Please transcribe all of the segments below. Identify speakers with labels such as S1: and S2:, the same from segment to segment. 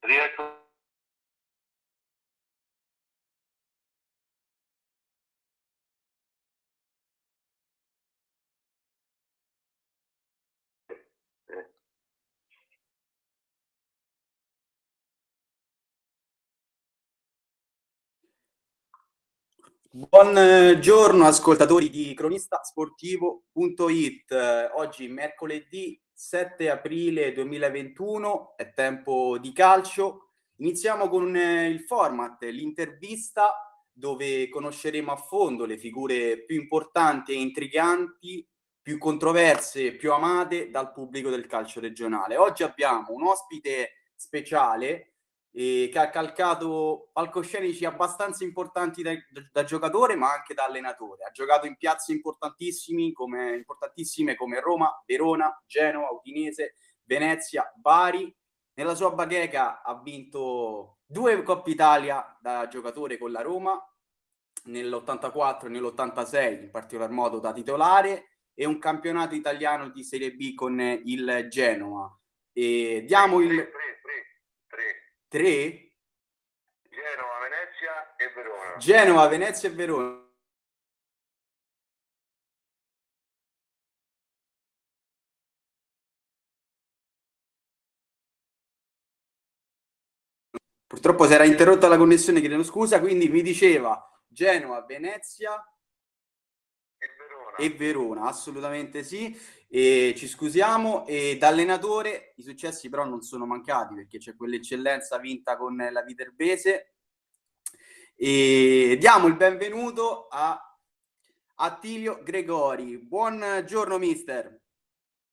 S1: Riecco.
S2: Buongiorno ascoltatori di cronistasportivo.it. Oggi mercoledì 7 aprile 2021, è tempo di calcio. Iniziamo con eh, il format, l'intervista dove conosceremo a fondo le figure più importanti e intriganti, più controverse, più amate dal pubblico del calcio regionale. Oggi abbiamo un ospite speciale eh, che ha calcato palcoscenici abbastanza importanti da, da, giocatore ma anche da allenatore. Ha giocato in piazze importantissimi come, importantissime come Roma, Verona, Genova, Udinese, Venezia, Bari. Nella sua bacheca ha vinto due Coppa Italia da giocatore con la Roma, nell'84 e nell'86 in particolar modo da titolare e un campionato italiano di Serie B con il Genova. E diamo il... 3?
S1: Genova, Venezia e Verona.
S2: Genova, Venezia e Verona. Purtroppo si era interrotta la connessione, chiedo scusa, quindi mi diceva Genova, Venezia.
S1: E Verona,
S2: assolutamente sì e ci scusiamo e da allenatore i successi però non sono mancati perché c'è quell'eccellenza vinta con la Viterbese e diamo il benvenuto a Attilio Gregori. Buongiorno mister.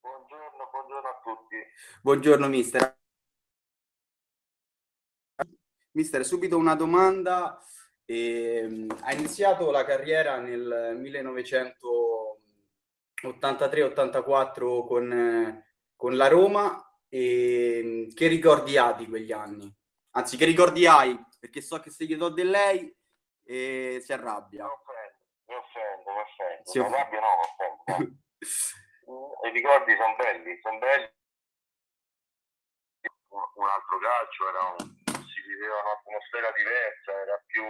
S1: Buongiorno, buongiorno a tutti.
S2: Buongiorno mister. Mister, subito una domanda. Eh, ha iniziato la carriera nel 1900 83-84 con, con, la Roma. E che ricordi ha di quegli anni? Anzi, che ricordi hai? Perché so che se gli do di lei eh, si arrabbia.
S1: Mi offendo, mi offendo, mi offendo.
S2: Si
S1: arrabbia no, mi offendo. I ricordi sono belli, sono belli. Un altro calcio, era un, viveva un'atmosfera diversa, era più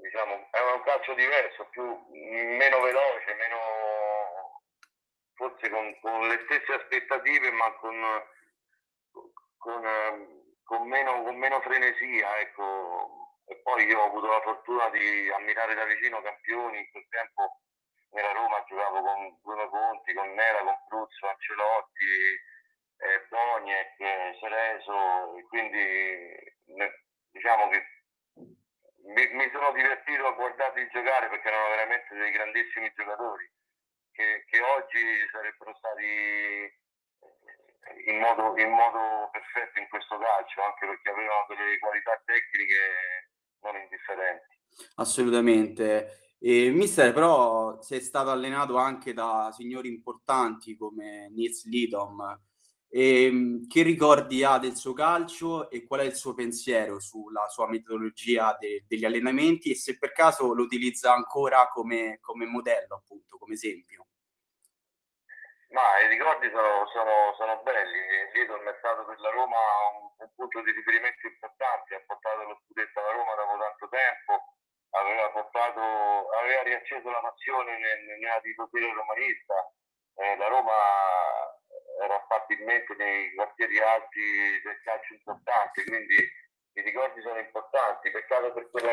S1: diciamo, è un calcio diverso, più, meno veloce, meno, forse con, con le stesse aspettative, ma con, con, con, meno, con meno frenesia. Ecco. E poi io ho avuto la fortuna di ammirare da vicino campioni, in quel tempo nella Roma giocavo con Bruno Conti, con Nera, con Pruzzo, Ancelotti, eh, Boniek, Cereso, quindi diciamo che mi, mi, sono divertito a guardarli giocare perché erano veramente dei grandissimi giocatori che, che oggi sarebbero stati in modo, in modo, perfetto in questo calcio, anche perché avevano delle qualità tecniche non indifferenti.
S2: Assolutamente. E, mister, però sei stato allenato anche da signori importanti come Nils Lidom, e, ehm, che ricordi ha del suo calcio e qual è il suo pensiero sulla sua metodologia de- degli allenamenti e se per caso lo utilizza ancora come, come modello, appunto, come esempio?
S1: Ma i ricordi sono, sono, sono belli. Dietro il mercato per la Roma un, un punto di riferimento importante, ha portato lo scudetto alla Roma dopo tanto tempo, aveva, portato, aveva riacceso la passione nella tifoseria romanista. Eh, la Roma era facilmente nei quartieri alti del calcio importante, quindi i ricordi sono importanti. Peccato per quella,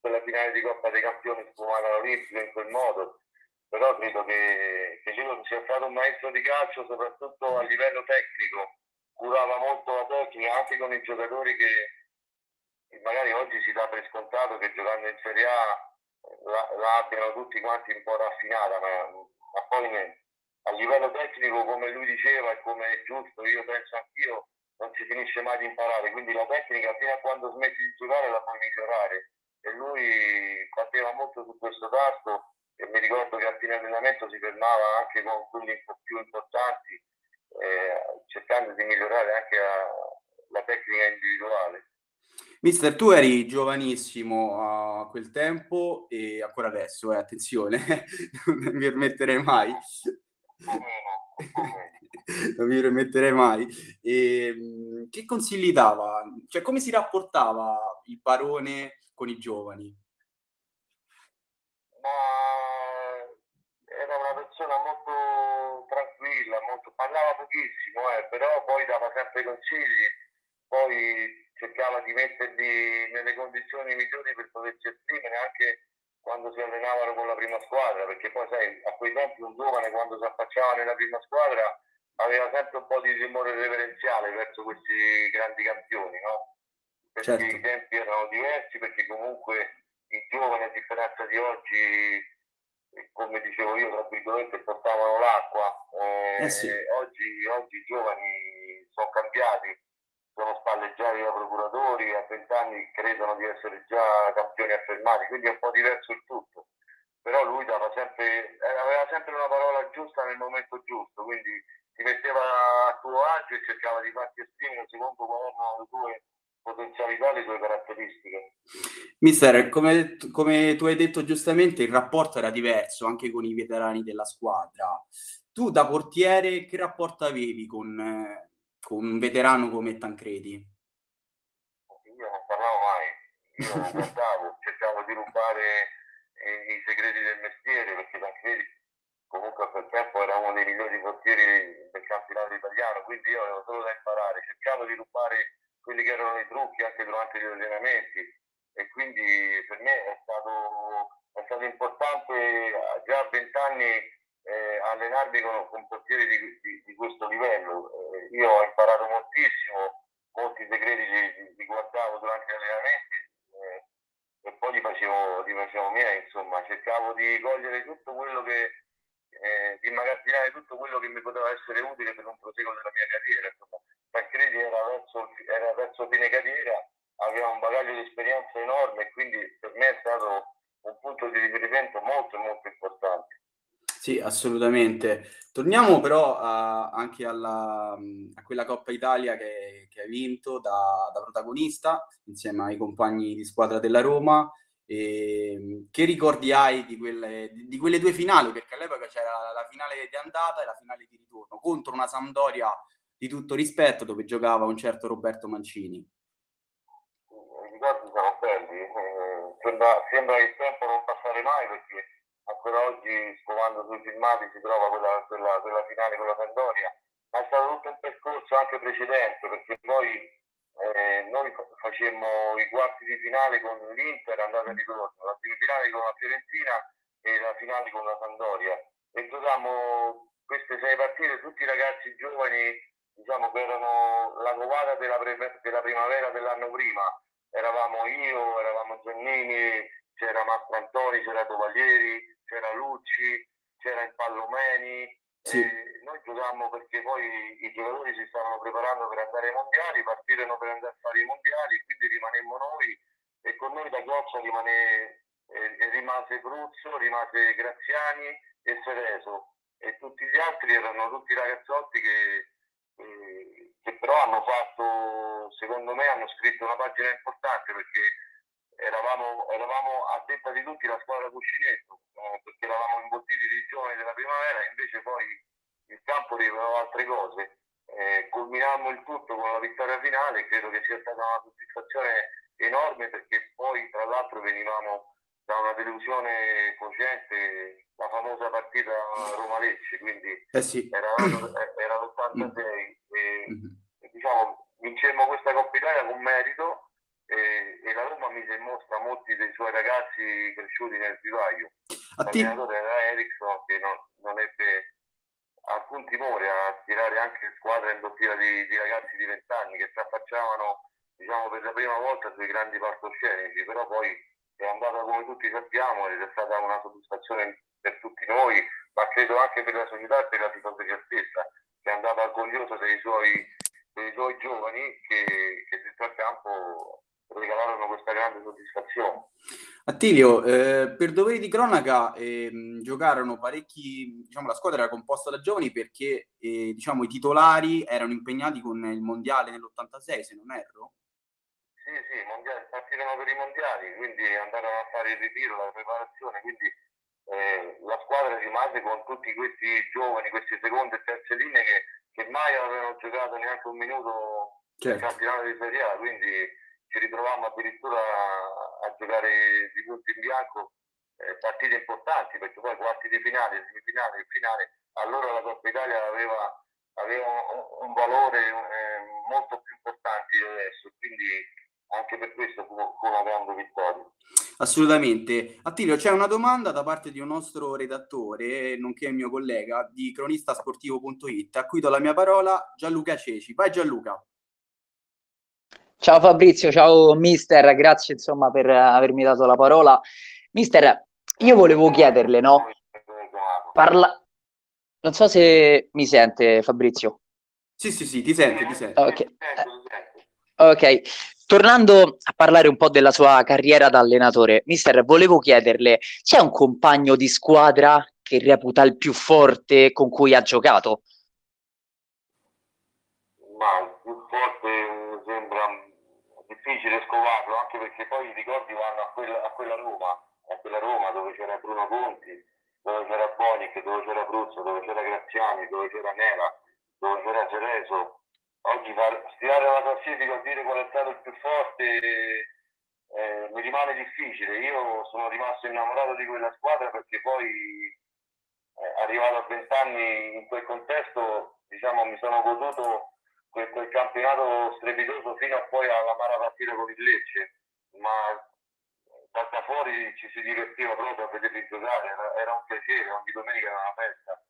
S1: quella finale di Coppa dei Campioni sfumata all'Olimpico in quel modo, però credo che, che lui sia stato un maestro di calcio soprattutto a livello tecnico, curava molto la tecnica anche con i giocatori che magari oggi si dà per scontato che giocando in Serie A la, la abbiano tutti quanti un po' raffinata, ma, ma poi niente a livello tecnico, come lui diceva e come è giusto, io penso anch'io, non si finisce mai di imparare, quindi la tecnica fino a quando smetti di giocare la puoi migliorare e lui batteva molto su questo tasto e mi ricordo che a fine allenamento si fermava anche con quelli un po' più importanti eh, cercando di migliorare anche a, la tecnica individuale.
S2: Mister, tu eri giovanissimo a quel tempo e ancora adesso, eh, attenzione, non mi permetterei mai. Non mi permetterei mai. E, ehm, che consigli dava? Cioè, come si rapportava il barone con i giovani?
S1: Ma era una persona molto tranquilla, molto... parlava pochissimo, eh, però poi dava sempre consigli, poi cercava di metterli nelle condizioni migliori per potersi esprimere anche quando si allenavano con la prima squadra, perché poi sai, a quei tempi un giovane quando si affacciava nella prima squadra aveva sempre un po' di timore reverenziale verso questi grandi campioni, no? Perché certo. i tempi erano diversi, perché comunque i giovani, a differenza di oggi, come dicevo io, tra virgolette, portavano l'acqua. Eh, eh sì. oggi, oggi i giovani sono cambiati, sono spalleggiati da procuratori, a 20 anni credono di essere già campioni affermati, quindi è un po' diverso il tutto. Però lui sempre, eh, aveva sempre una parola giusta nel momento giusto, quindi ti metteva a tuo agio e cercava di farti esprimere secondo quali erano le tue potenzialità, le tue caratteristiche.
S2: Mister, come, come tu hai detto giustamente, il rapporto era diverso anche con i veterani della squadra. Tu da portiere che rapporto avevi con, eh, un veterano come Tancredi?
S1: Io non parlavo mai, io non guardavo, cercavo di rubare eh, i segreti del mestiere perché Tancredi comunque a quel tempo era uno dei migliori portieri del campionato italiano, quindi io avevo solo da imparare, cercavo di rubare quelli che erano i trucchi anche durante gli allenamenti e quindi per me è stato, è stato importante già a 20 anni eh, allenarmi con, con portieri di, di, di, questo livello. Eh, io ho imparato moltissimo, molti segreti li, li guardavo durante gli allenamenti eh, e poi li facevo, li facevo miei, insomma, cercavo di cogliere tutto quello che, eh, di immagazzinare tutto quello che mi poteva essere utile per un proseguo della mia carriera. Insomma. Tancredi era verso, era verso fine carriera, aveva un bagaglio di esperienza enorme e quindi per me è stato un punto di riferimento molto molto importante.
S2: Sì, assolutamente. Torniamo però a, anche alla, a quella Coppa Italia che, che hai vinto da, da, protagonista insieme ai compagni di squadra della Roma. E, che ricordi hai di quelle, di quelle due finali? Perché all'epoca c'era la finale di andata e la finale di ritorno contro una Sampdoria di tutto rispetto dove giocava un certo Roberto Mancini.
S1: I ricordi sono belli, eh, sembra, sembra il tempo non passare mai perché ancora oggi scovando sui filmati si trova quella, quella, quella finale con la Sandoria, ma è stato tutto un percorso anche precedente perché poi eh, noi facemmo i quarti di finale con l'Inter andata e ritorno, la semifinale con la Fiorentina e la finale con la Sandoria e giocammo queste sei partite tutti i ragazzi giovani diciamo che erano la covata della, pre- della primavera dell'anno prima. Eravamo io, eravamo Giannini, c'era Mastro Antoni, c'era Tovaglieri, c'era Lucci, c'era il Pallomeni. Sì. noi giocammo perché poi i giocatori si stavano preparando per andare ai mondiali, partirono per andare a fare i mondiali, quindi rimanemmo noi e con noi da goccia rimane, eh, rimase Bruzzo, rimase Graziani e Sereso e tutti gli altri erano tutti ragazzotti che, eh, che però hanno fatto, secondo me, hanno scritto una pagina importante perché eravamo, eravamo a detta di tutti la squadra cuscinetto, eh, perché eravamo imbottiti di giovani della primavera, invece poi il campo rivelava altre cose. Eh, culminammo il tutto con la vittoria finale e credo che sia stata una soddisfazione enorme perché poi tra l'altro venivamo da una delusione cocente, la famosa partita Roma-Lecce, quindi
S2: eh sì.
S1: era, era l'86 e, mm-hmm. diciamo vincemmo questa Coppa Italia con merito e, e, la Roma mise in mostra molti dei suoi ragazzi cresciuti nel vivaio. L'allenatore era Ericsson che non, non, ebbe alcun timore a tirare anche squadre in doppia di, di, ragazzi di 20 anni che si affacciavano diciamo, per la prima volta sui grandi palcoscenici, però poi è andata come tutti sappiamo ed è stata una soddisfazione per tutti noi, ma credo anche per la società e per la tifoseria stessa, che è andata orgogliosa dei suoi, dei suoi giovani che, che dentro al campo regalarono questa grande soddisfazione.
S2: Attilio, eh, per doveri di cronaca eh, giocarono parecchi, diciamo la squadra era composta da giovani perché eh, diciamo, i titolari erano impegnati con il mondiale nell'86 se non erro.
S1: Sì, sì, mondiali, partirono per i mondiali, quindi andarono a fare il ritiro, la preparazione, quindi eh, la squadra rimase con tutti questi giovani, queste seconde e terze linee che, che mai avevano giocato neanche un minuto certo. nel campionato di Serie A, quindi ci ritrovammo addirittura a, giocare di punto in bianco eh, partite importanti, perché poi quarti di finale, semifinale e finale, allora la Coppa Italia aveva, aveva un, un, valore eh, molto più importante di adesso, quindi anche per questo fu, fu una grande vittoria.
S2: Assolutamente. Attilio, c'è una domanda da parte di un nostro redattore, nonché mio collega di cronistasportivo.it, a cui do la mia parola, Gianluca Ceci. Vai Gianluca.
S3: Ciao Fabrizio, ciao mister, grazie insomma per avermi dato la parola. Mister, io volevo chiederle, no? Parla... Non so se mi sente Fabrizio.
S2: Sì, sì, sì, ti sente, ti sente.
S3: Ok. Ok, tornando a parlare un po' della sua carriera da allenatore, mister, volevo chiederle, c'è un compagno di squadra che reputa il più forte con cui ha giocato?
S1: Ma il più forte difficile scovarlo, anche perché poi i ricordi vanno a quella, a quella Roma, a quella Roma dove c'era Bruno Conti, dove c'era Bonic, dove c'era Bruzzo, dove c'era Graziani, dove c'era Nera, dove c'era Cereso oggi stirare la classifica e dire qual è stato il più forte eh, mi rimane difficile. Io sono rimasto innamorato di quella squadra perché poi eh, arrivato a 20 anni in quel contesto diciamo, mi sono goduto quel, quel campionato strepitoso fino a poi alla mala partita con il Lecce, ma da, da fuori ci si divertiva proprio a vederli giocare, era, era un piacere, ogni domenica era una festa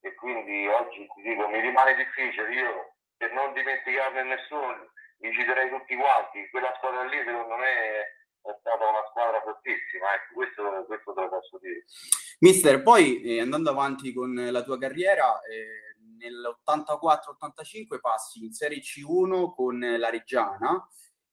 S1: e quindi oggi ti dico mi rimane difficile, io per non dimenticarne nessuno, li citerei tutti quanti. Quella squadra lì secondo me è stata una squadra fortissima, ecco, questo, questo te lo posso dire.
S2: Mister, poi eh, andando avanti con la tua carriera, eh, nell'84-85 passi in Serie C1 con la Reggiana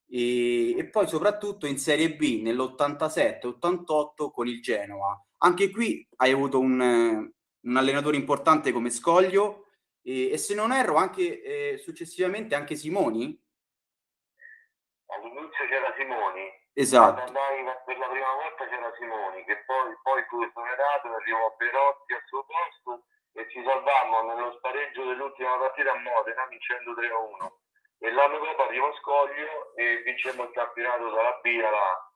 S2: e, e, poi soprattutto in Serie B nell'87-88 con il Genova. Anche qui hai avuto un, un allenatore importante come Scoglio e, e se non erro anche eh, successivamente anche Simoni?
S1: All'inizio c'era Simoni.
S2: Esatto.
S1: Andai per la prima volta c'era Simoni, che poi, poi fu esonerato, arrivò Perotti al suo posto e ci salvammo nello spareggio dell'ultima partita a Modena vincendo 3-1. E l'anno dopo arrivò Scoglio e vincemmo il campionato dalla B alla A.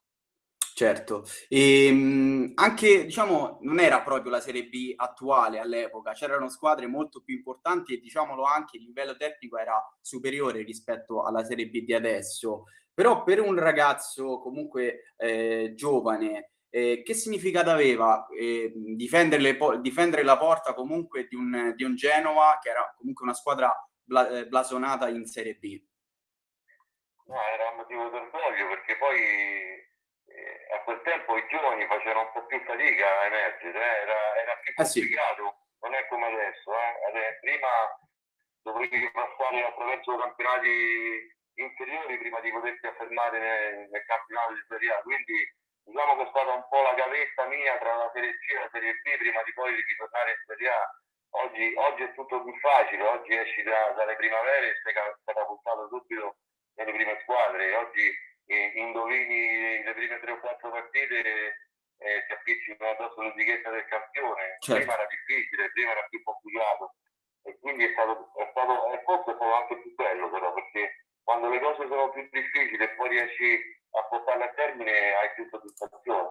S2: Certo, e, ehm, anche diciamo non era proprio la Serie B attuale all'epoca, c'erano squadre molto più importanti e diciamolo anche il livello tecnico era superiore rispetto alla Serie B di adesso. Però per un ragazzo comunque eh, giovane, eh, che significato aveva eh, difendere, po- difendere, la porta comunque di un, di un, Genova che era comunque una squadra bla- eh, blasonata in Serie B?
S1: No, era un motivo d'orgoglio perché poi a quel tempo i giovani facevano un po' più fatica a emergere, eh? era, era, più complicato, ah, sì. non è come adesso. Eh? Prima dovevi passare attraverso campionati inferiori prima di poterti affermare nel, nel campionato di Serie A, quindi diciamo che è stata un po' la gavetta mia tra la Serie C e la Serie B prima di poi ritornare in Serie A. Oggi, oggi, è tutto più facile, oggi esci da, dalle primavere e sei catapultato subito nelle prime squadre. Oggi e indovini le prime tre o quattro partite eh, ti appiccicano addosso l'etichetta del campione. Certo. Prima era difficile, prima era più complicato e quindi è stato, è stato, e forse è stato anche più bello però perché quando le cose sono più difficili e poi riesci a portarle a termine hai più soddisfazione.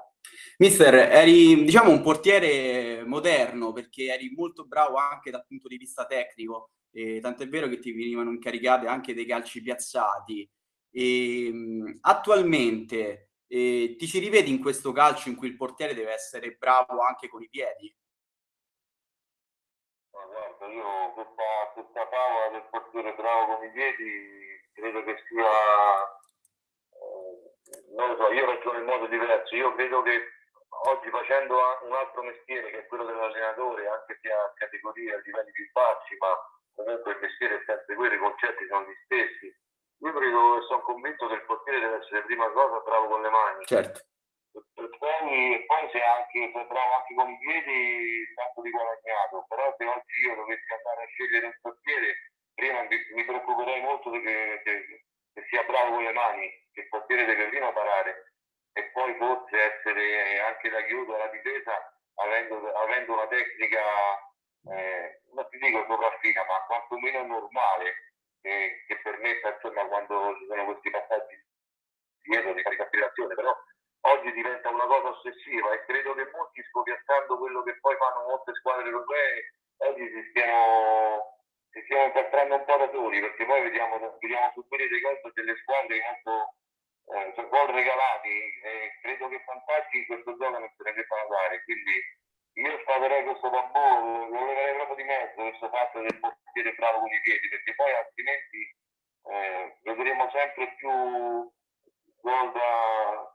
S2: Mister, eri diciamo un portiere moderno perché eri molto bravo anche dal punto di vista tecnico, e tant'è vero che ti venivano incaricate anche dei calci piazzati. E, ehm, attualmente eh, ti ci rivedi in questo calcio in cui il portiere deve essere bravo anche con i piedi?
S1: Ma guarda, io questa, questa favola del portiere bravo con i piedi credo che sia, eh, non lo so, io ragiono in modo diverso. Io credo che oggi facendo un altro mestiere che è quello dell'allenatore, anche se a categorie a livelli più bassi, ma comunque il mestiere è sempre quello, i concetti sono gli stessi io credo e sono convinto che il portiere deve essere prima cosa bravo con le mani.
S2: Certo.
S1: E poi, poi se, anche, se bravo anche con i piedi, tanto di guadagnato. Però se oggi io dovessi andare a scegliere un portiere, prima mi, mi preoccuperei molto che, che, che, sia bravo con le mani, che il portiere deve prima parare e poi forse essere anche da chiudo alla difesa avendo, avendo una tecnica, eh, non ti dico sopraffina, ma quantomeno normale, eh, che permetta, insomma, quando ci sono questi passaggi dietro di caricazione, però oggi diventa una cosa ossessiva e credo che molti scopiazzando quello che poi fanno molte squadre europee oggi si stiano, si stiano incastrando un po' da soli perché poi vediamo, vediamo subire dei gol delle squadre molto eh, sono gol regalati e credo che Fantacci in questo gioco non se ne debbano dare quindi io sfavorei questo tabù lo leverei proprio di mezzo questo fatto del portiere bravo con i piedi perché poi altrimenti eh, vedremo sempre più gol da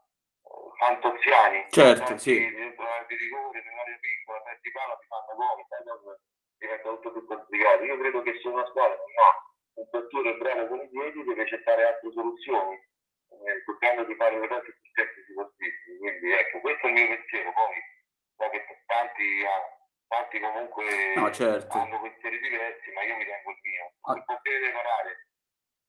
S1: Fantoziani.
S2: Certo, sì.
S1: Dentro l'area di rigore, nell'area piccola, perdi palla, ti fanno gol, diventa tutto più complicato. Io credo che se una squadra non ha un portiere bravo con i piedi deve cercare altre soluzioni, eh, cercando di fare le cose più semplici possibili. Quindi ecco, questo è il mio pensiero. Poi so che tanti, tanti comunque
S2: no, certo.
S1: hanno pensieri diversi, ma io mi tengo il mio. Ah. Il potere parare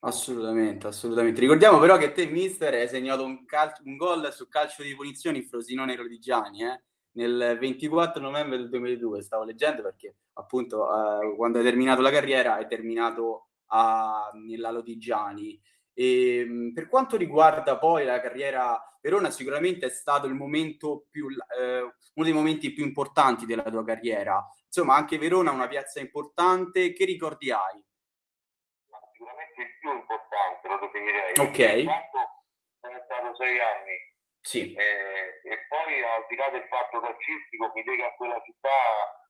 S2: Assolutamente, assolutamente. Ricordiamo però che te, mister, hai segnato un, cal- un gol su calcio di punizione in Frosinone Rodigiani, eh? Nel 24 novembre del 2002, stavo leggendo perché appunto eh, quando hai terminato la carriera hai terminato a, nella Lodigiani. E, ehm, per quanto riguarda poi la carriera Verona, sicuramente è stato il momento più, eh, uno dei momenti più importanti della tua carriera. Insomma, anche Verona è una piazza importante. Che ricordi hai?
S1: il più importante, lo definirei.
S2: Ok.
S1: Sono stato sei anni.
S2: Sì.
S1: E, e, poi al di là del fatto calcistico mi lega a quella città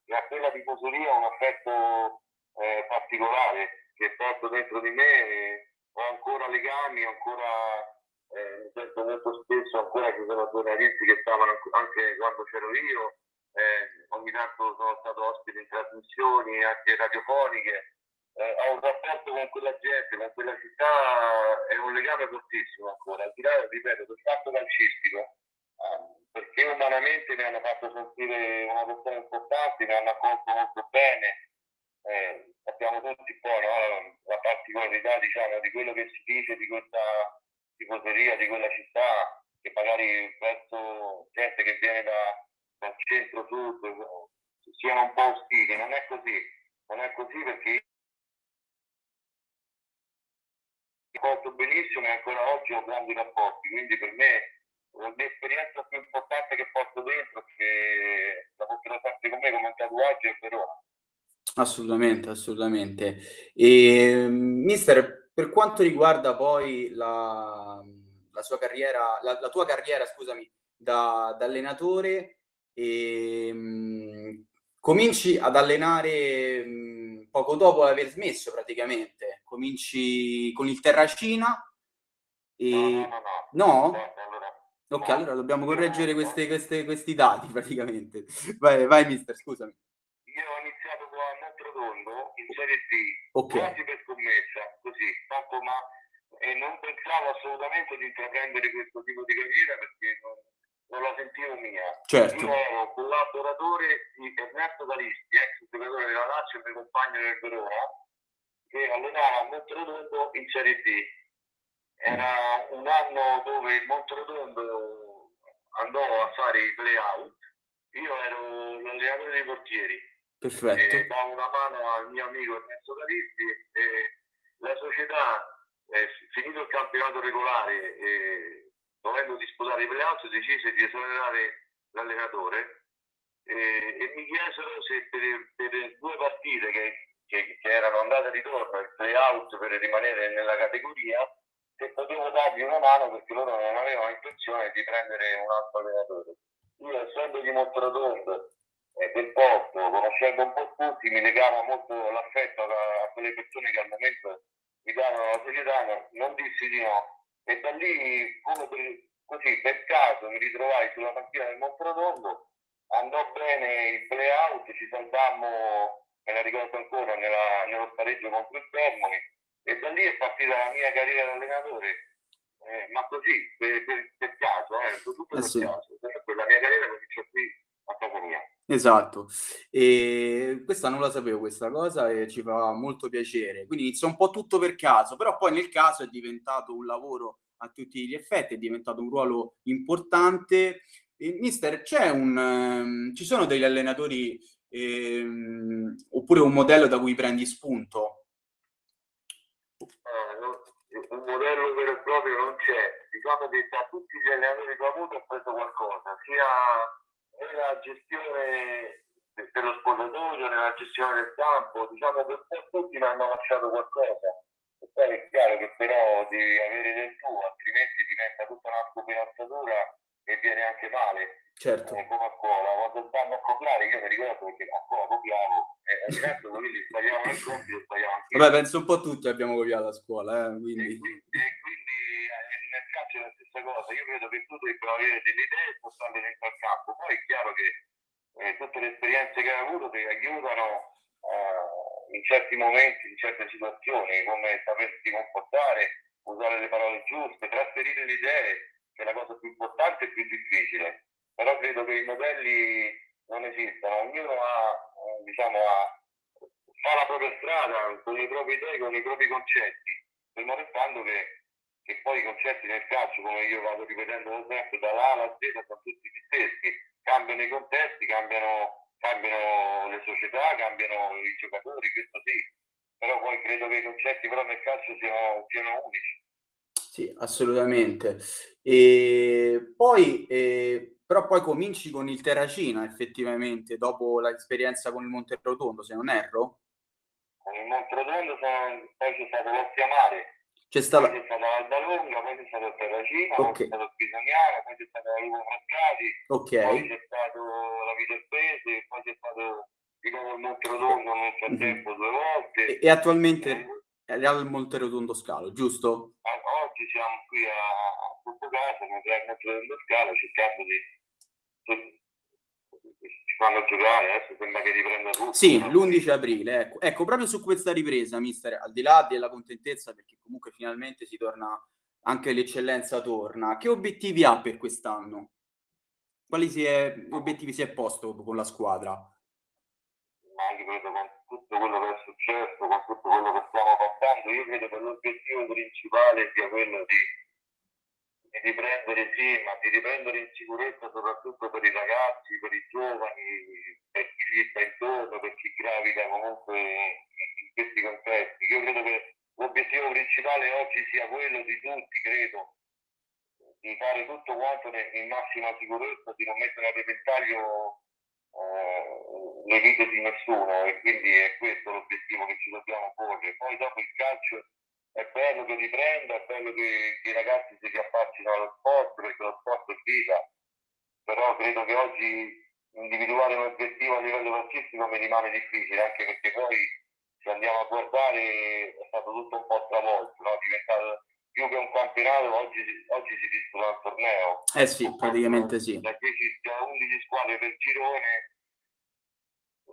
S1: e a quella tifoseria un affetto eh, particolare che porto dentro di me ho ancora legami, ancora eh, mi sento molto spesso ancora ci sono giornalisti che stavano anche quando c'ero io, eh, ogni tanto sono stato ospite in trasmissioni anche radiofoniche eh, ho un rapporto con quella gente, con quella città, è un legame fortissimo ancora, al di là, ripeto, del fatto calcistico, eh, perché umanamente mi hanno fatto sentire una persona importante, mi hanno accolto molto bene, eh, sappiamo tutti un po' no? la particolarità diciamo, di quello che si dice di questa tifoseria, di quella città, che magari verso gente che viene da, dal centro-sud siano un po' ostili, non è così, non è così perché ricordo benissimo e ancora oggi ho grandi rapporti, quindi per me l'esperienza più importante che porto dentro che la porterò sempre con me come un tatuaggio è Verona.
S2: Assolutamente, assolutamente. E, mister, per quanto riguarda poi la, la sua carriera, la, la, tua carriera, scusami, da, da allenatore, e, ehm, cominci ad allenare mh, poco dopo aver smesso praticamente, cominci con il Terracina
S1: e... No? no, no, no.
S2: Ok, no. allora dobbiamo correggere queste, queste, questi dati praticamente. Vai, vai mister, scusami.
S1: Io ho iniziato con Montrotondo in Serie D,
S2: okay.
S1: quasi per scommessa, così, poco ma... E non pensavo assolutamente di intraprendere questo tipo di carriera perché non, non la sentivo mia.
S2: Certo.
S1: Io ero collaboratore di Ernesto Calisti, ex giocatore della Lazio e mio compagno del Verona, che allenava a Monterotondo in Serie D. Era un anno dove il Monterotondo andò a fare i play-out, io ero l'allenatore dei portieri.
S2: Perfetto.
S1: E davo una mano al mio amico Ernesto Calisti e la società, eh, finito il campionato regolare, eh, dovendo disputare i playout, decise di esonerare l'allenatore eh, e mi chiesero se per, per due partite che, che, che, erano andate e ritorno, il playout per rimanere nella categoria, se potevo dargli una mano perché loro non avevano intenzione di prendere un altro allenatore. Io essendo di Montrotondo e del posto, conoscendo un po' tutti, mi legava molto l'affetto a, a quelle persone che al momento mi davano la serietà, non dissi di no e da lì, come per, così per caso, mi ritrovai sulla panchina del Montrotondo, andò bene il play-out, ci salvammo, me la ricordo ancora, nella, nello spareggio contro il Termoli, e da lì è partita la mia carriera da allenatore, eh, ma così, per, per, per caso, eh, tutto per eh sì. caso. La mia carriera cominciò qui a casa mia.
S2: Esatto, e questa non la sapevo questa cosa e ci fa molto piacere. Quindi inizia un po' tutto per caso, però poi nel caso è diventato un lavoro a tutti gli effetti, è diventato un ruolo importante mister, c'è un, um, ci sono degli allenatori ehm, oppure un modello da cui prendi spunto?
S1: Eh, un modello vero e proprio non c'è. Diciamo che da tutti gli allenatori che ho avuto ho preso qualcosa, sia nella gestione dello spogliatoio, nella gestione del campo, diciamo che tutti mi hanno lasciato qualcosa. E poi è chiaro che però devi avere del tuo, altrimenti diventa tutta una scopiazzatura e viene anche male.
S2: Certo.
S1: Eh, come a scuola, quando stanno a copiare, io mi ricordo che a scuola copiavo, e eh, certo quelli sbagliavano il compito, sbagliavano anche
S2: Vabbè, penso un po' tutti abbiamo copiato a scuola, eh, quindi...
S1: E quindi, e quindi eh, nel calcio è la stessa cosa, io credo che tu debba avere delle idee e portarle dentro al campo, poi è chiaro che eh, tutte le esperienze che hai avuto ti aiutano eh, in certi momenti, in certe situazioni, come sapersi comportare, usare le parole giuste, trasferire le idee, che è la cosa più importante e più difficile. Però credo che i modelli non esistano, ognuno ha, eh, diciamo, ha, fa la propria strada con le proprie idee, con i propri concetti, fermo restando che, che poi i concetti nel calcio, come io vado ripetendo sempre, dalla A alla Z sono tutti gli stessi, cambiano i contesti, cambiano, cambiano le società, cambiano i giocatori, questo sì, però poi credo che i concetti però nel calcio siano, siano unici.
S2: Sì, assolutamente. E poi eh, però poi cominci con il Terracina effettivamente dopo l'esperienza con il Monterotondo, se non erro.
S1: Con il Monterotondo poi c'è stato l'Ostia Mare,
S2: c'è stata...
S1: poi c'è stata l'Albalonga, poi c'è stato il Terracina, okay. poi c'è stato Pisaniano, poi c'è stato la Lupo Frascati,
S2: okay.
S1: poi c'è stato la Vita Spese, poi c'è stato di nuovo il Monterotondo nel frattempo mm-hmm. due volte.
S2: E, e attualmente è al Monterotondo Scalo, giusto?
S1: Ah, oggi siamo qui a, a Capo, ma al Monterotondo Scalo cercando di fanno giocare, adesso sembra che riprenda tutto.
S2: Sì, l'11 aprile, ecco. ecco, proprio su questa ripresa, mister, al di là della contentezza, perché comunque finalmente si torna, anche l'eccellenza torna, che obiettivi ha per quest'anno? Quali si è, obiettivi si è posto con la squadra?
S1: Ma anche credo con tutto quello che è successo, con tutto quello che stiamo passando, io credo che l'obiettivo principale sia quello di di riprendere sì, ma di riprendere in sicurezza soprattutto per i ragazzi, per i giovani, per chi gli sta intorno, per chi gravita comunque in questi contesti. Io credo che l'obiettivo principale oggi sia quello di tutti, credo, di fare tutto quanto in massima sicurezza, di non mettere a repentaglio eh, le vite di nessuno e quindi è questo l'obiettivo che ci dobbiamo porre. Poi dopo il calcio è bello che riprenda, è bello che, che i ragazzi si riappaccino allo sport perché lo sport è vita, però credo che oggi individuare un obiettivo a livello calcistico mi rimane difficile, anche perché poi se andiamo a guardare è stato tutto un po' stravolto, no? diventato più che un campionato, oggi, oggi si disputa un torneo.
S2: Eh sì, praticamente sì.
S1: Da 10 a 11 squadre per girone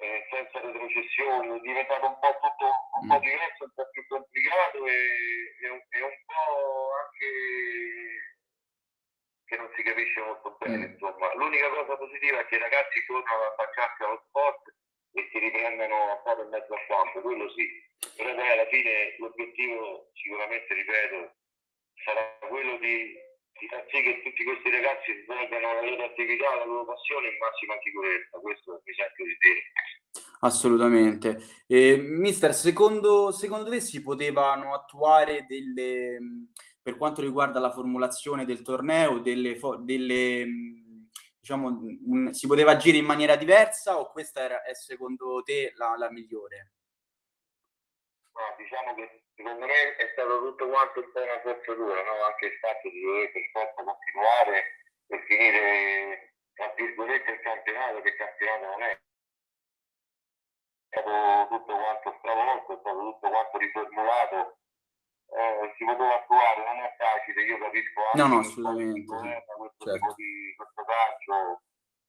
S1: eh, senza retrocessioni, è diventato un po' tutto un po' mm. diverso, un po' più complicato e, e, un, e un po' anche che non si capisce molto bene. Mm. Insomma. L'unica cosa positiva è che i ragazzi tornano a affacciarsi allo sport e si riprendono a fare in mezzo al campo, quello sì. Però poi alla fine l'obiettivo sicuramente, ripeto, sarà quello di di far sì che tutti questi ragazzi svolgano la loro attività, la loro passione in massima sicurezza, questo mi sento di dire.
S2: Assolutamente. Eh, mister, secondo, secondo te si potevano attuare delle, per quanto riguarda la formulazione del torneo, delle, delle diciamo, un, si poteva agire in maniera diversa o questa era, è secondo te la, la migliore?
S1: No, diciamo che secondo me è stato tutto quanto un po' una forzatura, no? anche il fatto di dover per forza continuare per finire tra virgolette il campionato, che il campionato non è. È stato tutto quanto stravolto, è stato tutto quanto riformulato. Eh, si poteva attuare, non è facile, io capisco anche
S2: no, no, assolutamente.
S1: Governo, questo certo. tipo di questo calcio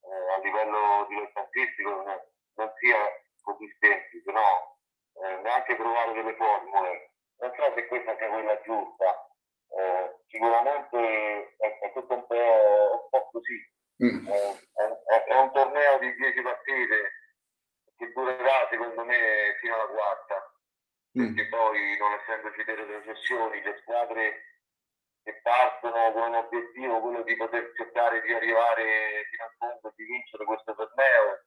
S1: eh, a livello dilettantistico non, non sia così semplice, no? Eh, neanche provare delle formule non so se questa sia quella giusta, eh, sicuramente è, è, tutto un po', un po così. Mm. Eh, è, è, un torneo di 10 partite che durerà secondo me fino alla quarta, mm. perché poi non essendoci delle retrocessioni le squadre che partono con un obiettivo, quello di poter cercare di arrivare fino a fondo, di vincere questo torneo,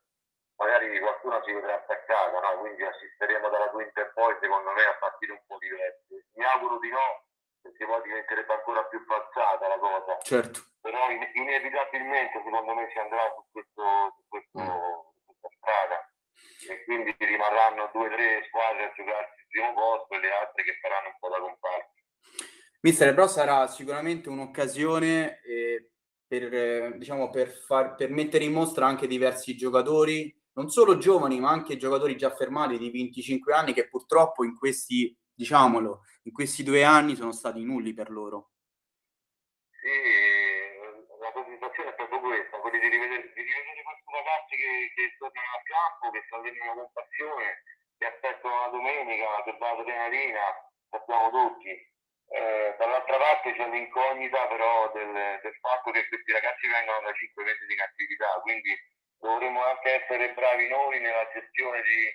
S1: magari qualcuno si vedrà attaccata, no? quindi assisteremo dalla Quinta e poi secondo me a partire un po' diverse. Mi auguro di no, perché poi diventerebbe ancora più falsata la cosa.
S2: Certo.
S1: Però in- inevitabilmente secondo me si andrà su, questo, su questo, mm. questa strada e quindi rimarranno due o tre squadre a giocarsi il primo posto e le altre che faranno un po' da comparsa.
S2: Mister, però sarà sicuramente un'occasione eh, per, eh, diciamo, per, far, per mettere in mostra anche diversi giocatori, non solo giovani, ma anche giocatori già fermati di 25 anni che purtroppo in questi, diciamolo, in questi due anni sono stati nulli per loro.
S1: Sì, la presentazione è proprio questa, quella di rivedere, di rivedere questi ragazzi che, che tornano al campo, che stanno venendo con passione, che aspettano la domenica, che va l'adrenalina, sappiamo tutti eh, dall'altra parte c'è l'incognita però del, del, fatto che questi ragazzi vengono da 5 mesi di inattività, quindi dovremmo anche essere bravi noi nella gestione di,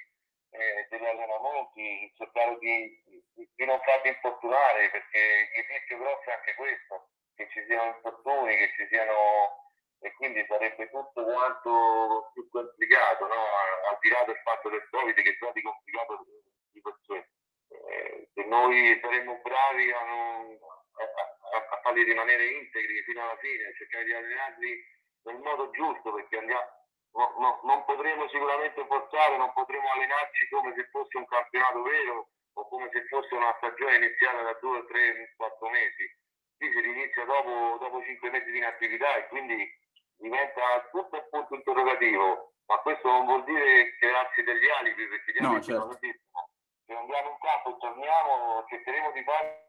S1: eh, degli allenamenti, cercare di, di, di, non farli infortunare, perché il rischio grosso è anche questo, che ci siano infortuni, che ci siano e quindi sarebbe quanto più complicato, no? al di là del fatto del Covid che già di complicato di per sé se noi saremmo bravi a, non, a, a, farli rimanere integri fino alla fine, cercare di allenarli nel modo giusto, perché andiamo, no, no, non potremo sicuramente forzare, non potremo allenarci come se fosse un campionato vero o come se fosse una stagione iniziata da due, tre, quattro mesi. Qui si inizia dopo, dopo cinque mesi di inattività e quindi diventa punto interrogativo, ma questo non vuol dire crearsi degli alibi perché gli
S2: no, certo. non
S1: se andiamo in campo e torniamo, cercheremo di fare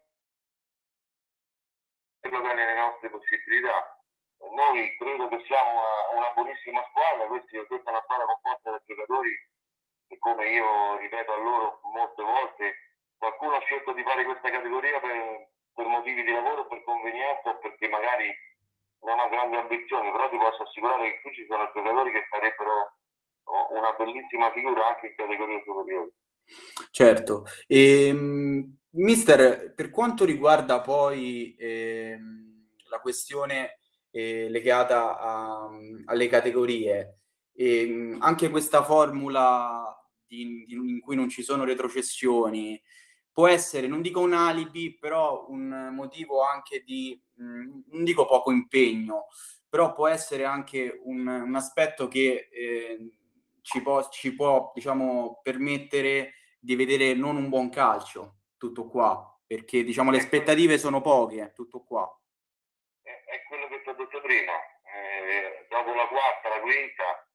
S1: nelle nostre possibilità. Noi credo che siamo una, una buonissima squadra, questa è una squadra composta da giocatori che come io ripeto a loro molte volte, qualcuno ha scelto di fare questa categoria per, per motivi di lavoro, per convenienza o perché magari non ha grandi ambizioni, però ti posso assicurare che qui ci sono giocatori che farebbero una bellissima figura anche in categorie superiori.
S2: Certo. E, ehm, mister, per quanto riguarda poi eh, la questione eh, legata a, alle categorie, eh, anche questa formula di, in cui non ci sono retrocessioni può essere, non dico un alibi, però un motivo anche di, mh, mm, non dico poco impegno, però può essere anche un, un aspetto che ehm, ci può, ci può diciamo, permettere di vedere non un buon calcio, tutto qua, perché diciamo le aspettative sono poche, tutto qua.
S1: È, è quello che ti ho detto prima, eh, dopo la quarta, la quinta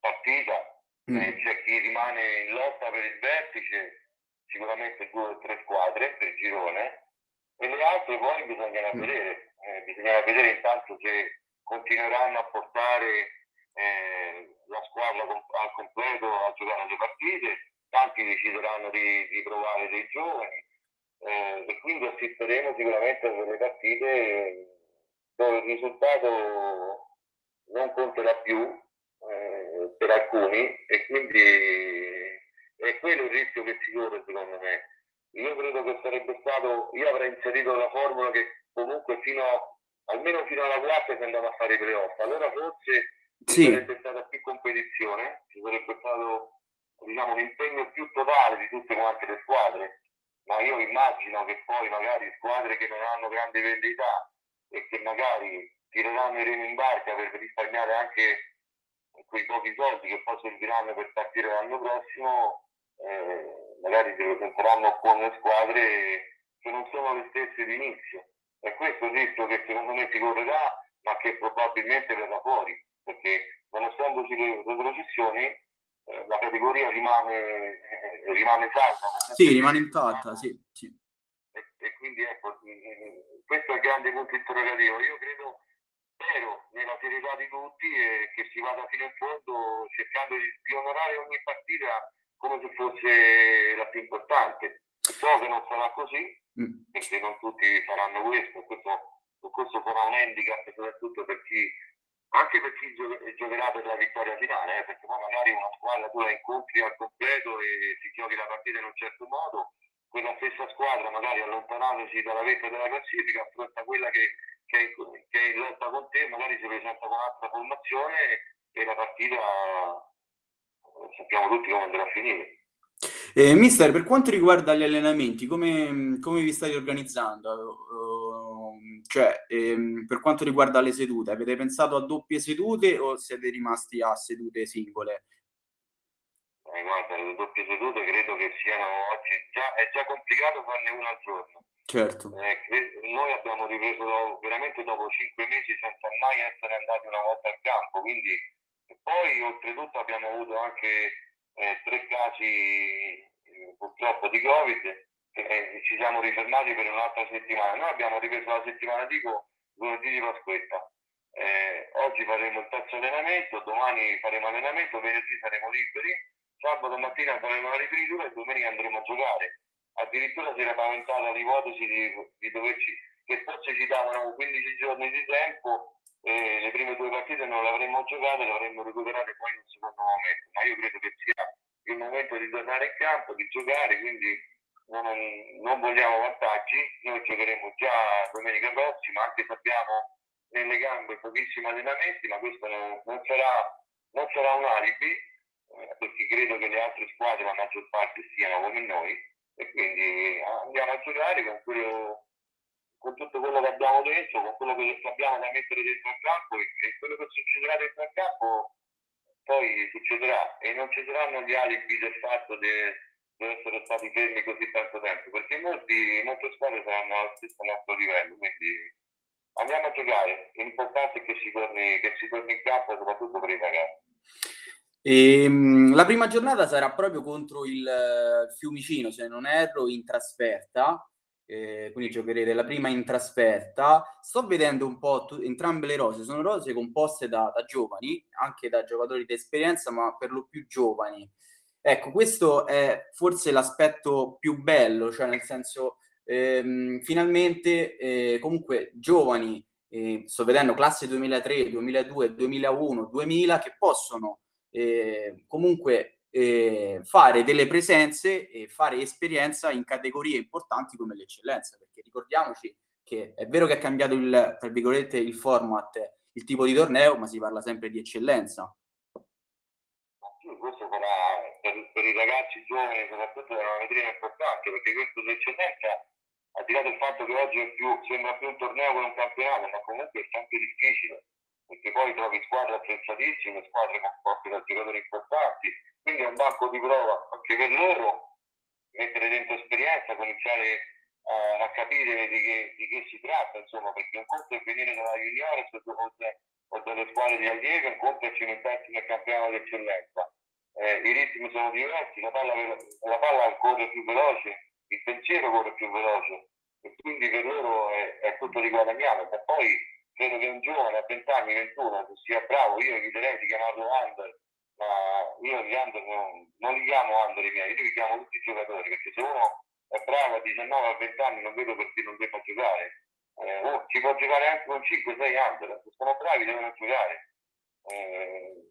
S1: partita, mm. eh, c'è chi rimane in lotta per il vertice, sicuramente due o tre squadre per girone, e le altre poi bisognerà mm. vedere, eh, bisognerà vedere intanto se continueranno a portare eh, la squadra al completo a giocare le partite, tanti decideranno di, di provare dei giovani eh, e quindi assisteremo sicuramente a delle partite dove il risultato non conterà più eh, per alcuni e quindi è quello il rischio che si corre secondo me. Io credo che sarebbe stato, io avrei inserito la formula che comunque fino a, almeno fino alla quarta si andava a fare i playoff, allora forse sì. ci sarebbe stata più competizione, ci sarebbe stato diciamo, un impegno più totale di tutte quante le squadre, ma io immagino che poi magari squadre che non hanno grande vendita e che magari tireranno i remi in barca per risparmiare anche quei pochi soldi che poi serviranno per partire l'anno prossimo, eh, magari si presenteranno con le squadre che non sono le stesse di inizio. E questo è rischio che secondo me si correrà, ma che probabilmente verrà fuori, perché non essendoci le retrocessioni eh, la categoria rimane, eh, rimane salda.
S2: Sì, rimane intatta, sì. sì.
S1: E, e, quindi ecco, questo è il grande punto interrogativo. Io credo, spero nella serietà di tutti e che si vada fino in fondo cercando di, di onorare ogni partita come se fosse la più importante. So che non sarà così, mm. perché non tutti faranno questo, questo, questo sarà un handicap soprattutto per chi anche per chi giocherà per la vittoria finale, eh, perché poi magari una squadra tu la incontri al completo e ti giochi la partita in un certo modo quella stessa squadra, magari allontanatasi dalla vetta della classifica, affronta quella che, che, è, che è in lotta con te, magari si presenta con altra formazione e la partita sappiamo tutti come andrà a finire.
S2: Eh, mister, per quanto riguarda gli allenamenti, come, come vi state organizzando? Uh, cioè, ehm, per quanto riguarda le sedute, avete pensato a doppie sedute o siete rimasti a sedute singole?
S1: Eh, guarda, le doppie sedute credo che siano oggi già, è già complicato farne una al giorno.
S2: Certo.
S1: Eh, noi abbiamo ripreso veramente dopo cinque mesi senza mai essere andati una volta al campo, quindi poi oltretutto abbiamo avuto anche eh, tre casi eh, purtroppo di Covid e ci siamo rifermati per un'altra settimana. Noi abbiamo ripreso la settimana tipo lunedì di Pasquetta. Eh, oggi faremo il terzo allenamento, domani faremo allenamento, venerdì saremo liberi, sabato mattina faremo la ripetitura e domenica andremo a giocare. Addirittura si era paventata l'ipotesi di, di doverci, che forse ci davano 15 giorni di tempo eh, le prime due partite non le avremmo giocate, le avremmo recuperate poi in un secondo momento, ma io credo che sia il momento di tornare in campo, di giocare, quindi non, non vogliamo vantaggi, noi giocheremo già domenica prossima, anche se abbiamo nelle gambe pochissimi allenamenti, ma questo non, non, sarà, non sarà, un alibi, eh, perché credo che le altre squadre, la maggior parte, siano come noi, e quindi andiamo a giocare con quello con tutto quello che abbiamo dentro, con quello che abbiamo da mettere dentro il campo e, e quello che succederà dentro il campo poi succederà. E non ci saranno gli alibi del fatto di essere stati fermi così tanto tempo, perché molti, molte squadre saranno allo stesso nostro livello, quindi andiamo a giocare, l'importante è che si torni, che si torni in campo soprattutto per i ragazzi.
S2: E, ehm, la prima giornata sarà proprio contro il Fiumicino, se non erro, in trasferta eh, quindi giocherete la prima in trasferta. Sto vedendo un po' tu, entrambe le rose, sono rose composte da, da giovani, anche da giocatori di esperienza, ma per lo più giovani. Ecco, questo è forse l'aspetto più bello, cioè nel senso, ehm, finalmente, eh, comunque, giovani, eh, sto vedendo classe 2003, 2002, 2001, 2000, che possono eh, comunque eh, fare delle presenze e fare esperienza in categorie importanti come l'eccellenza, perché ricordiamoci che è vero che è cambiato il, tra virgolette, il format, il tipo di torneo, ma si parla sempre di eccellenza.
S1: Questo sarà per, per, i ragazzi giovani soprattutto è una vetrina importante, perché questo l'eccellenza, al di là del fatto che oggi più, sembra più un torneo che un campionato, ma comunque è sempre difficile, perché poi trovi squadre attrezzatissime, squadre composte da giocatori importanti, quindi è un banco di prova anche per loro, mettere dentro esperienza, cominciare a, a capire di che, di che, si tratta, insomma, perché un conto è venire dalla juniores o dalle squadre di allievi, un conto è cimentarsi nel campionato d'eccellenza. Eh, I ritmi sono diversi, la palla, la palla corre più veloce, il pensiero corre più veloce e quindi per loro è, è tutto riguadagnato. Ma poi credo che un giovane a 20 anni, 21, sia bravo, io eviterei di chiamarlo under, ma io gli under non, non li chiamo under i miei, io li chiamo tutti i giocatori, perché se uno è bravo a 19 a 20 anni non vedo perché non debba giocare. Eh, oh, ci può giocare anche con 5-6 under, se sono bravi devono giocare. Eh,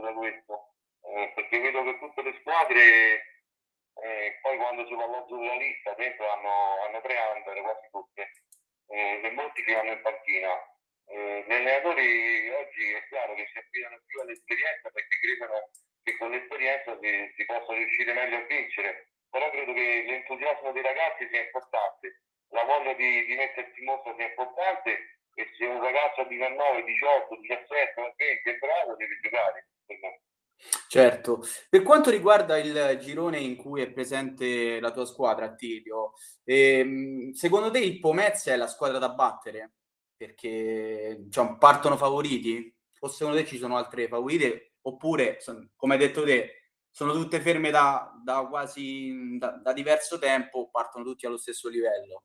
S1: da questo, eh, perché vedo che tutte le squadre eh, poi quando si va all'oggi della lista dentro hanno, hanno tre under quasi tutte eh, e molti che hanno in panchina eh, gli allenatori oggi è chiaro che si affidano più all'esperienza perché credono che con l'esperienza si, si possa riuscire meglio a vincere, però credo che l'entusiasmo dei ragazzi sia importante, la voglia di, di mettersi in mostra sia importante e se un ragazzo a 19, 18, 17, 20 è bravo deve giocare.
S2: Certo, per quanto riguarda il girone in cui è presente la tua squadra, Attilio, ehm, secondo te il Pomezia è la squadra da battere? Perché diciamo, partono favoriti? O secondo te ci sono altre favorite? Oppure, come hai detto te, sono tutte ferme da, da quasi da, da, diverso tempo, partono tutti allo stesso livello?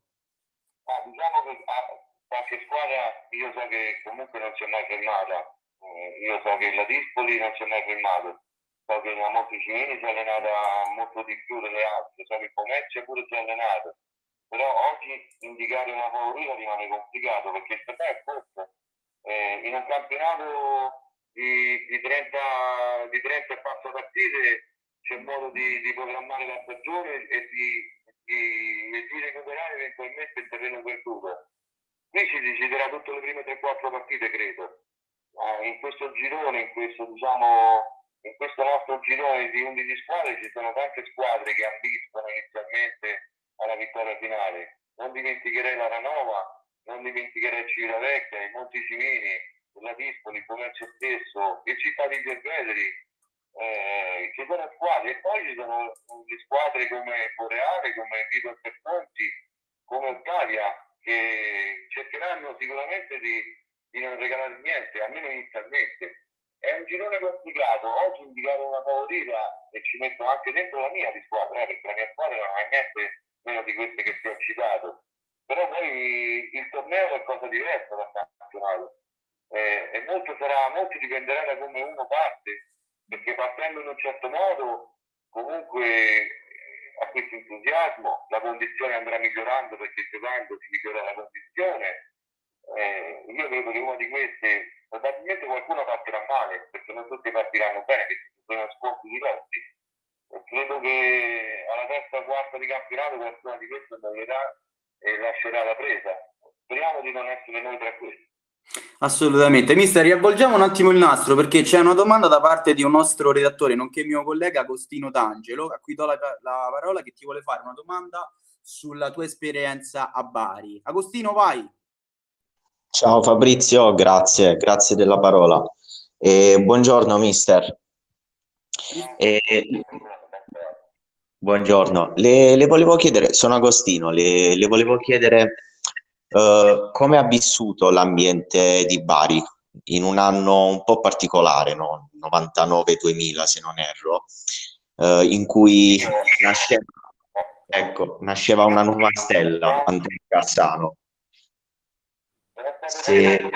S1: Ah, diciamo che ah, qualche squadra io so che comunque non si è mai fermata. Eh, io so che la Dispoli non si è mai fermata. So che la Monticimini si è allenata molto di più delle altre. So che Pomezia pure si è allenata però oggi indicare una favorita rimane complicato perché il torneo è corto. Eh, in un campionato di, di, 30, di 30 e passa partite c'è modo di, di, programmare la stagione e di, di, di recuperare eventualmente il terreno perduto. Qui si deciderà tutte le prime 3-4 partite, credo. Uh, in questo girone, in questo, diciamo, in questo nostro girone di 11 squadre ci sono tante squadre che ambiscono inizialmente alla vittoria finale. Non dimenticherei la Ranova, non dimenticherei Civitavecchia, i Monti Cimini, la Dispoli, il Commercio stesso, il Città di Gervederi, eh, ci sono squadre e poi ci sono le squadre come Boreale, come Vito Perponti, come Ottavia che cercheranno sicuramente di, di non regalare niente, almeno inizialmente. È un girone complicato, oggi indicare una favorita e ci metto anche dentro la mia di squadra, eh, perché la mia squadra non ha niente meno di queste che ti ho citato. Però poi il torneo è qualcosa di diverso dal campionato eh, e molto, sarà, molto dipenderà da come uno parte perché partendo in un certo modo comunque eh, a questo entusiasmo la condizione andrà migliorando perché giocando si migliora la condizione. Eh, io credo che una di queste, probabilmente qualcuno partirà male perché non tutti partiranno bene, perché sono scontri diversi. Credo che alla terza o quarta di campionato qualcuna di queste morirà e lascerà la presa. Speriamo di non essere noi tra questi.
S2: Assolutamente. Mister, riavvolgiamo un attimo il nastro perché c'è una domanda da parte di un nostro redattore, nonché mio collega Agostino D'Angelo, a cui do la, la parola, che ti vuole fare una domanda sulla tua esperienza a Bari. Agostino, vai.
S4: Ciao Fabrizio, grazie, grazie della parola. E buongiorno mister. E... Buongiorno, le, le, volevo chiedere, sono Agostino, le, le volevo chiedere Uh, come ha vissuto l'ambiente di Bari in un anno un po' particolare, no? 99-2000 se non erro, uh, in cui nasceva, ecco, nasceva una nuova stella, Andrea Cassano.
S1: Se...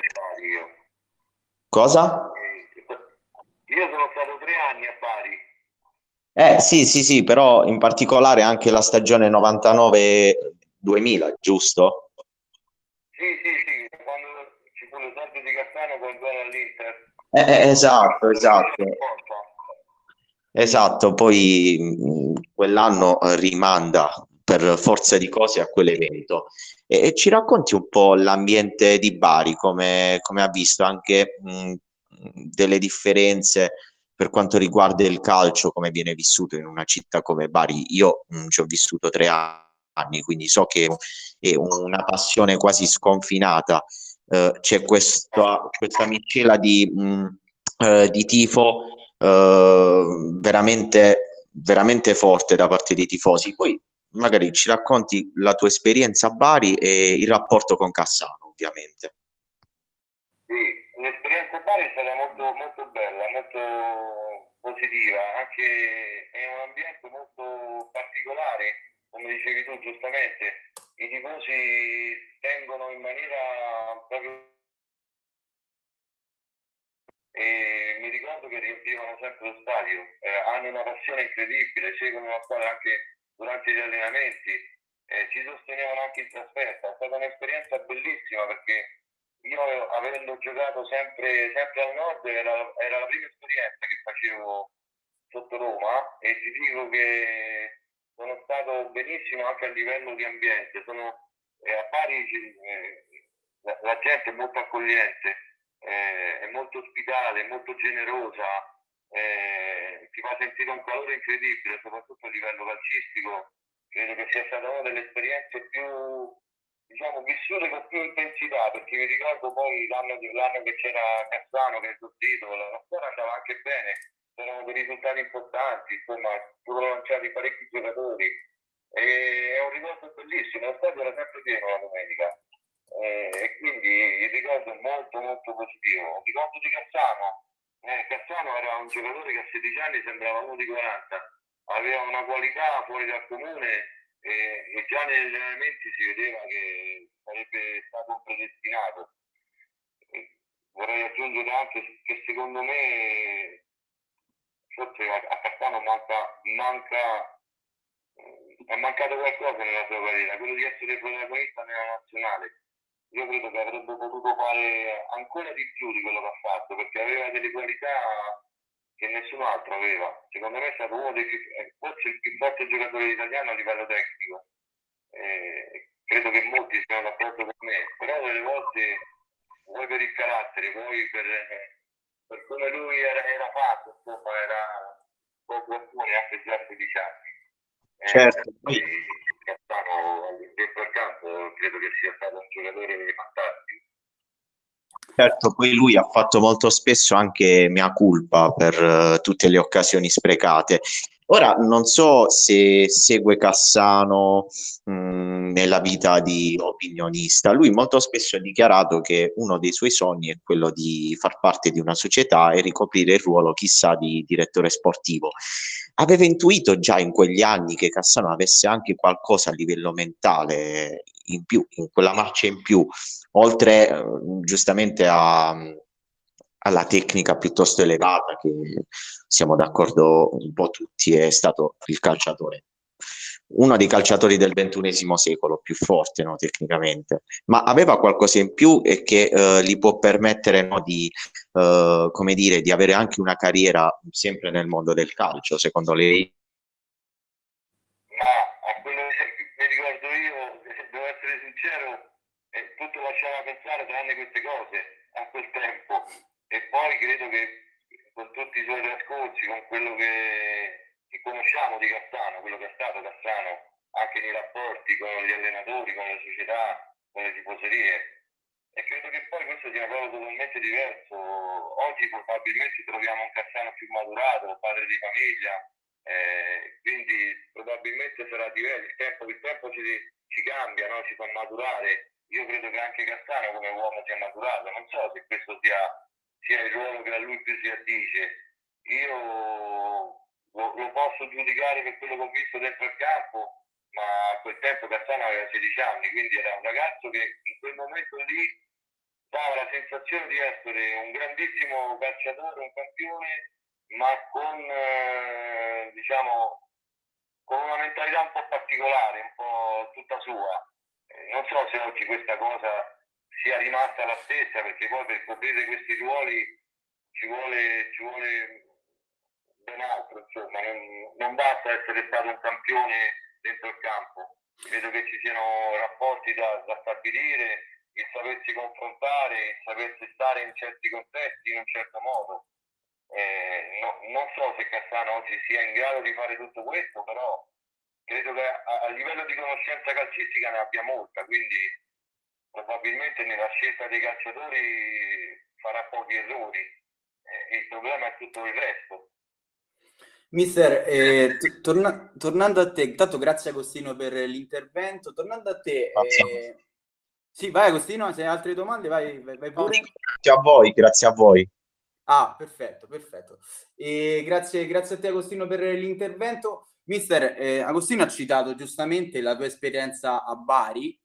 S4: Cosa?
S1: Io sono stato tre anni a Bari.
S4: Eh sì, sì, sì, però in particolare anche la stagione 99-2000, giusto?
S1: Sì, sì, sì, quando ci fu l'esordio di Cassano con gol all'Inter.
S4: Eh, eh, esatto, esatto. Esatto, poi quell'anno rimanda per forza di cose a quell'evento. E, e ci racconti un po' l'ambiente di Bari, come, come ha visto anche mh, delle differenze per quanto riguarda il calcio, come viene vissuto in una città come Bari. Io mh, ci ho vissuto tre anni anni, quindi so che è una passione quasi sconfinata. Eh, c'è questa, questa miscela di, mh, mm, eh, di tifo eh, veramente, veramente forte da parte dei tifosi. Poi magari ci racconti la tua esperienza a Bari e il rapporto con Cassano, ovviamente.
S1: Sì, l'esperienza a Bari è stata molto, molto bella, molto positiva, anche è un ambiente molto particolare come dicevi tu giustamente, i tifosi tengono in maniera proprio... E mi ricordo che riempivano sempre lo stadio, eh, hanno una passione incredibile, seguono la squadra anche durante gli allenamenti, eh, ci sostenevano anche in trasferta, è stata un'esperienza bellissima perché io avendo giocato sempre, sempre al nord era, era la prima esperienza che facevo sotto Roma e ti dico che sono stato benissimo anche a livello di ambiente, sono eh, a Parigi eh, la, la, gente è molto accogliente, eh, è molto ospitale, molto generosa, eh, ti fa sentire un calore incredibile, soprattutto a livello calcistico, credo che sia stata una delle esperienze più diciamo, vissute con più intensità, perché mi ricordo poi l'anno, l'anno che c'era Cassano che è titolo, la squadra andava anche bene, c'erano dei risultati importanti, insomma, furono lanciati parecchi giocatori. E è un ricordo bellissimo, lo stadio era sempre pieno la domenica. E quindi il ricordo è molto molto positivo. Il ricordo di Cassano, eh, Cassano era un giocatore che a 16 anni sembrava uno di 40, aveva una qualità fuori dal comune e, e già negli allenamenti si vedeva che sarebbe stato un predestinato. E vorrei aggiungere anche che secondo me forse a Cassano manca, manca eh, è mancato qualcosa nella sua carriera, quello di essere protagonista nella nazionale. Io credo che avrebbe potuto fare ancora di più di quello che ha fatto, perché aveva delle qualità che nessun altro aveva. Secondo me è stato uno dei più, forse il più forte giocatore italiano a livello tecnico. Eh, credo che molti siano d'accordo con me, però delle volte vuoi per il carattere, vuoi per, per come lui era, era fatto, insomma, era poco alcuni anche già a 16 anni.
S4: Eh, certo. Poi...
S1: Cassano dentro al campo credo che sia stato un giocatore fantastico.
S4: Certo, poi lui ha fatto molto spesso anche mia colpa per uh, tutte le occasioni sprecate. Ora non so se segue Cassano mh, mm, nella vita di opinionista. Lui molto spesso ha dichiarato che uno dei suoi sogni è quello di far parte di una società e ricoprire il ruolo, chissà, di direttore sportivo. Aveva intuito già in quegli anni che Cassano avesse anche qualcosa a livello mentale in più, in quella marcia in più, oltre eh, giustamente a alla tecnica piuttosto elevata che siamo d'accordo un po' tutti è stato il calciatore uno dei calciatori del ventunesimo secolo più forte no, tecnicamente. Ma aveva qualcosa in più e che eh, gli può permettere no, di eh, come dire di avere anche una carriera sempre nel mondo del calcio secondo lei?
S1: Ma a quello che mi ricordo io devo essere sincero eh, tutto lasciava pensare tranne queste cose a quel tempo e poi credo che con tutti i suoi trascorsi, con quello che, che conosciamo di Cassano, quello che è stato Cassano, anche nei rapporti con gli allenatori, con le società, con le tifoserie, e credo che poi questo sia proprio totalmente diverso. Oggi probabilmente troviamo un Cassano più maturato, padre di famiglia, eh, quindi probabilmente sarà diverso. Il tempo, il tempo ci, ci cambia, no? ci fa maturare. Io credo che anche Cassano come uomo sia maturato. Non so se questo sia sia il ruolo che a lui più si addice. Io lo, lo, posso giudicare per quello che ho visto dentro il campo, ma a quel tempo Cassano aveva 16 anni, quindi era un ragazzo che in quel momento lì dava la sensazione di essere un grandissimo calciatore, un campione, ma con, eh, diciamo, con una mentalità un po' particolare, un po' tutta sua. Non so se oggi questa cosa sia rimasta la stessa, perché poi per coprire questi ruoli ci vuole, ci vuole ben altro, insomma, non, non basta essere stato un campione dentro il campo, credo che ci siano rapporti da, da stabilire, il sapersi confrontare, il sapersi stare in certi contesti in un certo modo. Eh, no, non so se Cassano oggi sia in grado di fare tutto questo, però credo che a, a livello di conoscenza calcistica ne abbia molta, quindi probabilmente nella scelta dei calciatori farà pochi errori, eh, il problema è tutto il resto.
S2: Mister, eh, t- torna- tornando a te, intanto grazie Agostino per l'intervento, tornando a te, eh... sì vai Agostino, se hai altre domande vai, vai, vai pure.
S4: Grazie a voi, grazie a voi.
S2: Ah, perfetto, perfetto. E grazie, grazie a te Agostino per l'intervento. Mister, eh, Agostino ha citato giustamente la tua esperienza a Bari,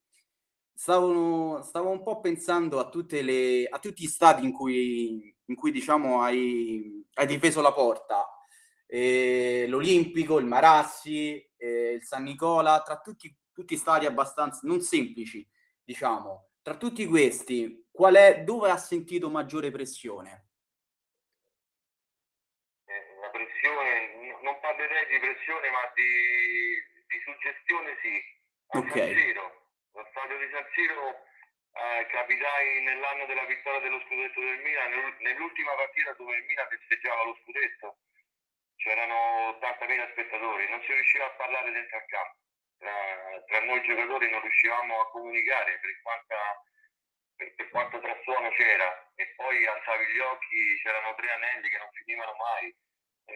S2: stavo, stavo un po' pensando a, le, a tutti gli stati in cui, in cui diciamo, hai, hai difeso la porta. Eh, L'Olimpico, il Marassi, eh, il San Nicola, tra tutti, tutti stati abbastanza non semplici, diciamo. Tra tutti questi, è, dove ha sentito maggiore pressione?
S1: Parlerei di pressione, ma di, di suggestione sì. A
S2: ok.
S1: San lo stadio di San Siro eh, capitai nell'anno della vittoria dello scudetto del Milan, nell'ultima partita dove il Milan festeggiava lo scudetto, c'erano 80.000 spettatori, non si riusciva a parlare dentro al campo. Tra, tra noi giocatori non riuscivamo a comunicare per, quanta, per, per quanto trasuono c'era e poi alzavi gli occhi, c'erano tre anelli che non finivano mai,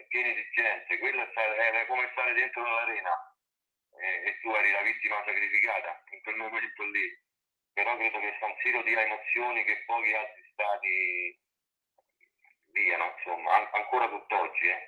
S1: pieni di gente, quello era come stare dentro l'arena e, e tu eri la vittima sacrificata in quel momento lì. Però credo che San Siro dia emozioni che pochi altri stati diano, insomma, an- ancora tutt'oggi. Eh.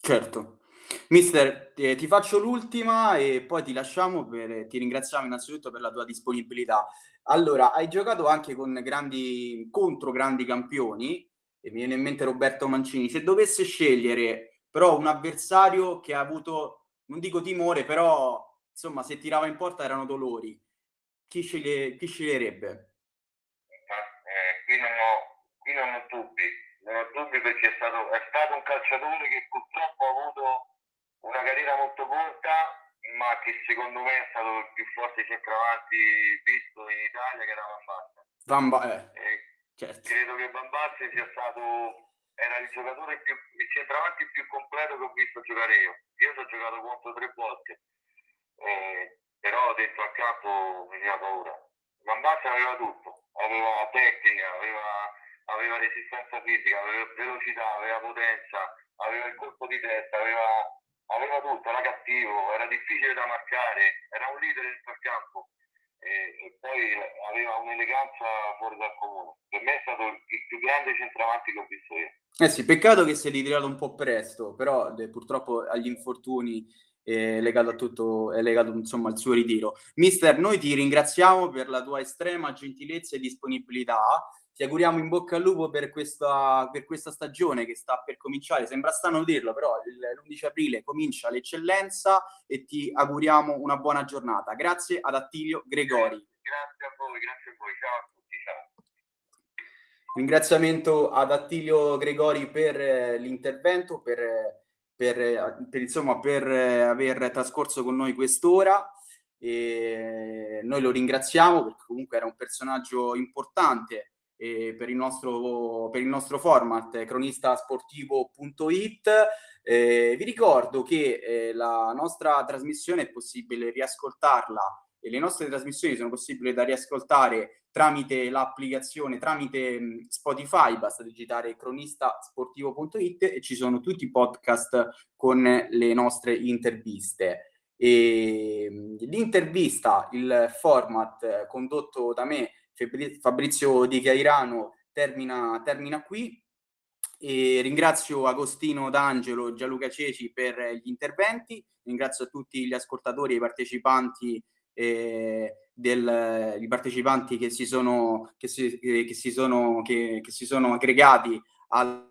S2: Certo. Mister, eh, ti faccio l'ultima e poi ti lasciamo per, ti ringraziamo innanzitutto per la tua disponibilità. Allora, hai giocato anche con grandi, contro grandi campioni, e mi viene in mente Roberto Mancini. Se dovesse scegliere però un avversario che ha avuto, non dico timore, però insomma, se tirava in porta erano dolori. Chi, sceglie, chi sceglierebbe?
S1: Eh, qui, non ho, qui non ho dubbi. non ho dubbi perché è stato, è stato un calciatore che purtroppo ha avuto una carriera molto corta, ma che secondo me è stato il più forte centravanti visto in Italia che era Van Basten.
S2: Van ba- eh,
S1: certo. Credo che Van Basten sia stato era il giocatore più, il centravanti più completo che ho visto giocare io. Io ci ho giocato contro tre volte, eh, però dentro al campo mi faceva paura. Van Basten aveva tutto, aveva tecnica, aveva, aveva resistenza fisica, aveva velocità, aveva potenza, aveva il colpo di testa, aveva aveva tutto, era cattivo, era difficile da marcare, era un leader dentro il campo e, e, poi aveva un'eleganza fuori dal comune. Per me è stato il più grande centravanti che ho visto io.
S2: Eh sì, peccato che si è ritirato un po' presto, però eh, purtroppo agli infortuni è legato a tutto, è legato insomma al suo ritiro. Mister, noi ti ringraziamo per la tua estrema gentilezza e disponibilità ti auguriamo in bocca al lupo per questa, per questa stagione che sta per cominciare. Sembra strano dirlo, però l'11 aprile comincia l'eccellenza e ti auguriamo una buona giornata. Grazie ad Attilio Gregori.
S1: Grazie a voi, grazie a voi. Ciao a tutti. Ciao.
S2: Ringraziamento ad Attilio Gregori per eh, l'intervento, per, per, per, insomma, per aver trascorso con noi quest'ora. E noi lo ringraziamo perché comunque era un personaggio importante eh, per, il nostro, per il nostro format cronistasportivo.it. Eh, vi ricordo che eh, la nostra trasmissione è possibile riascoltarla e le nostre trasmissioni sono possibili da riascoltare tramite l'applicazione, tramite mh, Spotify, basta digitare cronistasportivo.it e ci sono tutti i podcast con le nostre interviste. E, l'intervista, il format condotto da me Fabrizio Di Cairano termina, termina qui. E ringrazio Agostino D'Angelo e Gianluca Ceci per gli interventi, ringrazio tutti gli ascoltatori e i partecipanti, eh, del, i partecipanti che si sono, che si, che si sono, che, che si sono aggregati al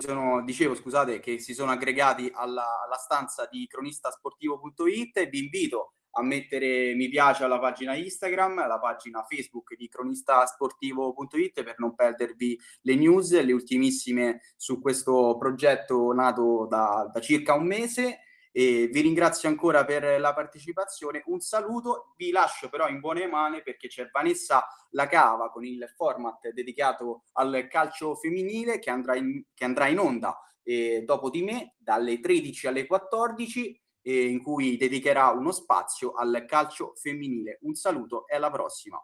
S2: sono, dicevo scusate che si sono aggregati alla, alla stanza di cronistasportivo.it vi invito a mettere mi piace alla pagina Instagram, alla pagina Facebook di cronistasportivo.it per non perdervi le news, le ultimissime su questo progetto nato da, da circa un mese. E vi ringrazio ancora per la partecipazione. Un saluto, vi lascio però in buone mani perché c'è Vanessa La Cava con il format dedicato al calcio femminile che andrà in, che andrà in onda eh, dopo di me dalle 13 alle 14 eh, in cui dedicherà uno spazio al calcio femminile. Un saluto e alla prossima.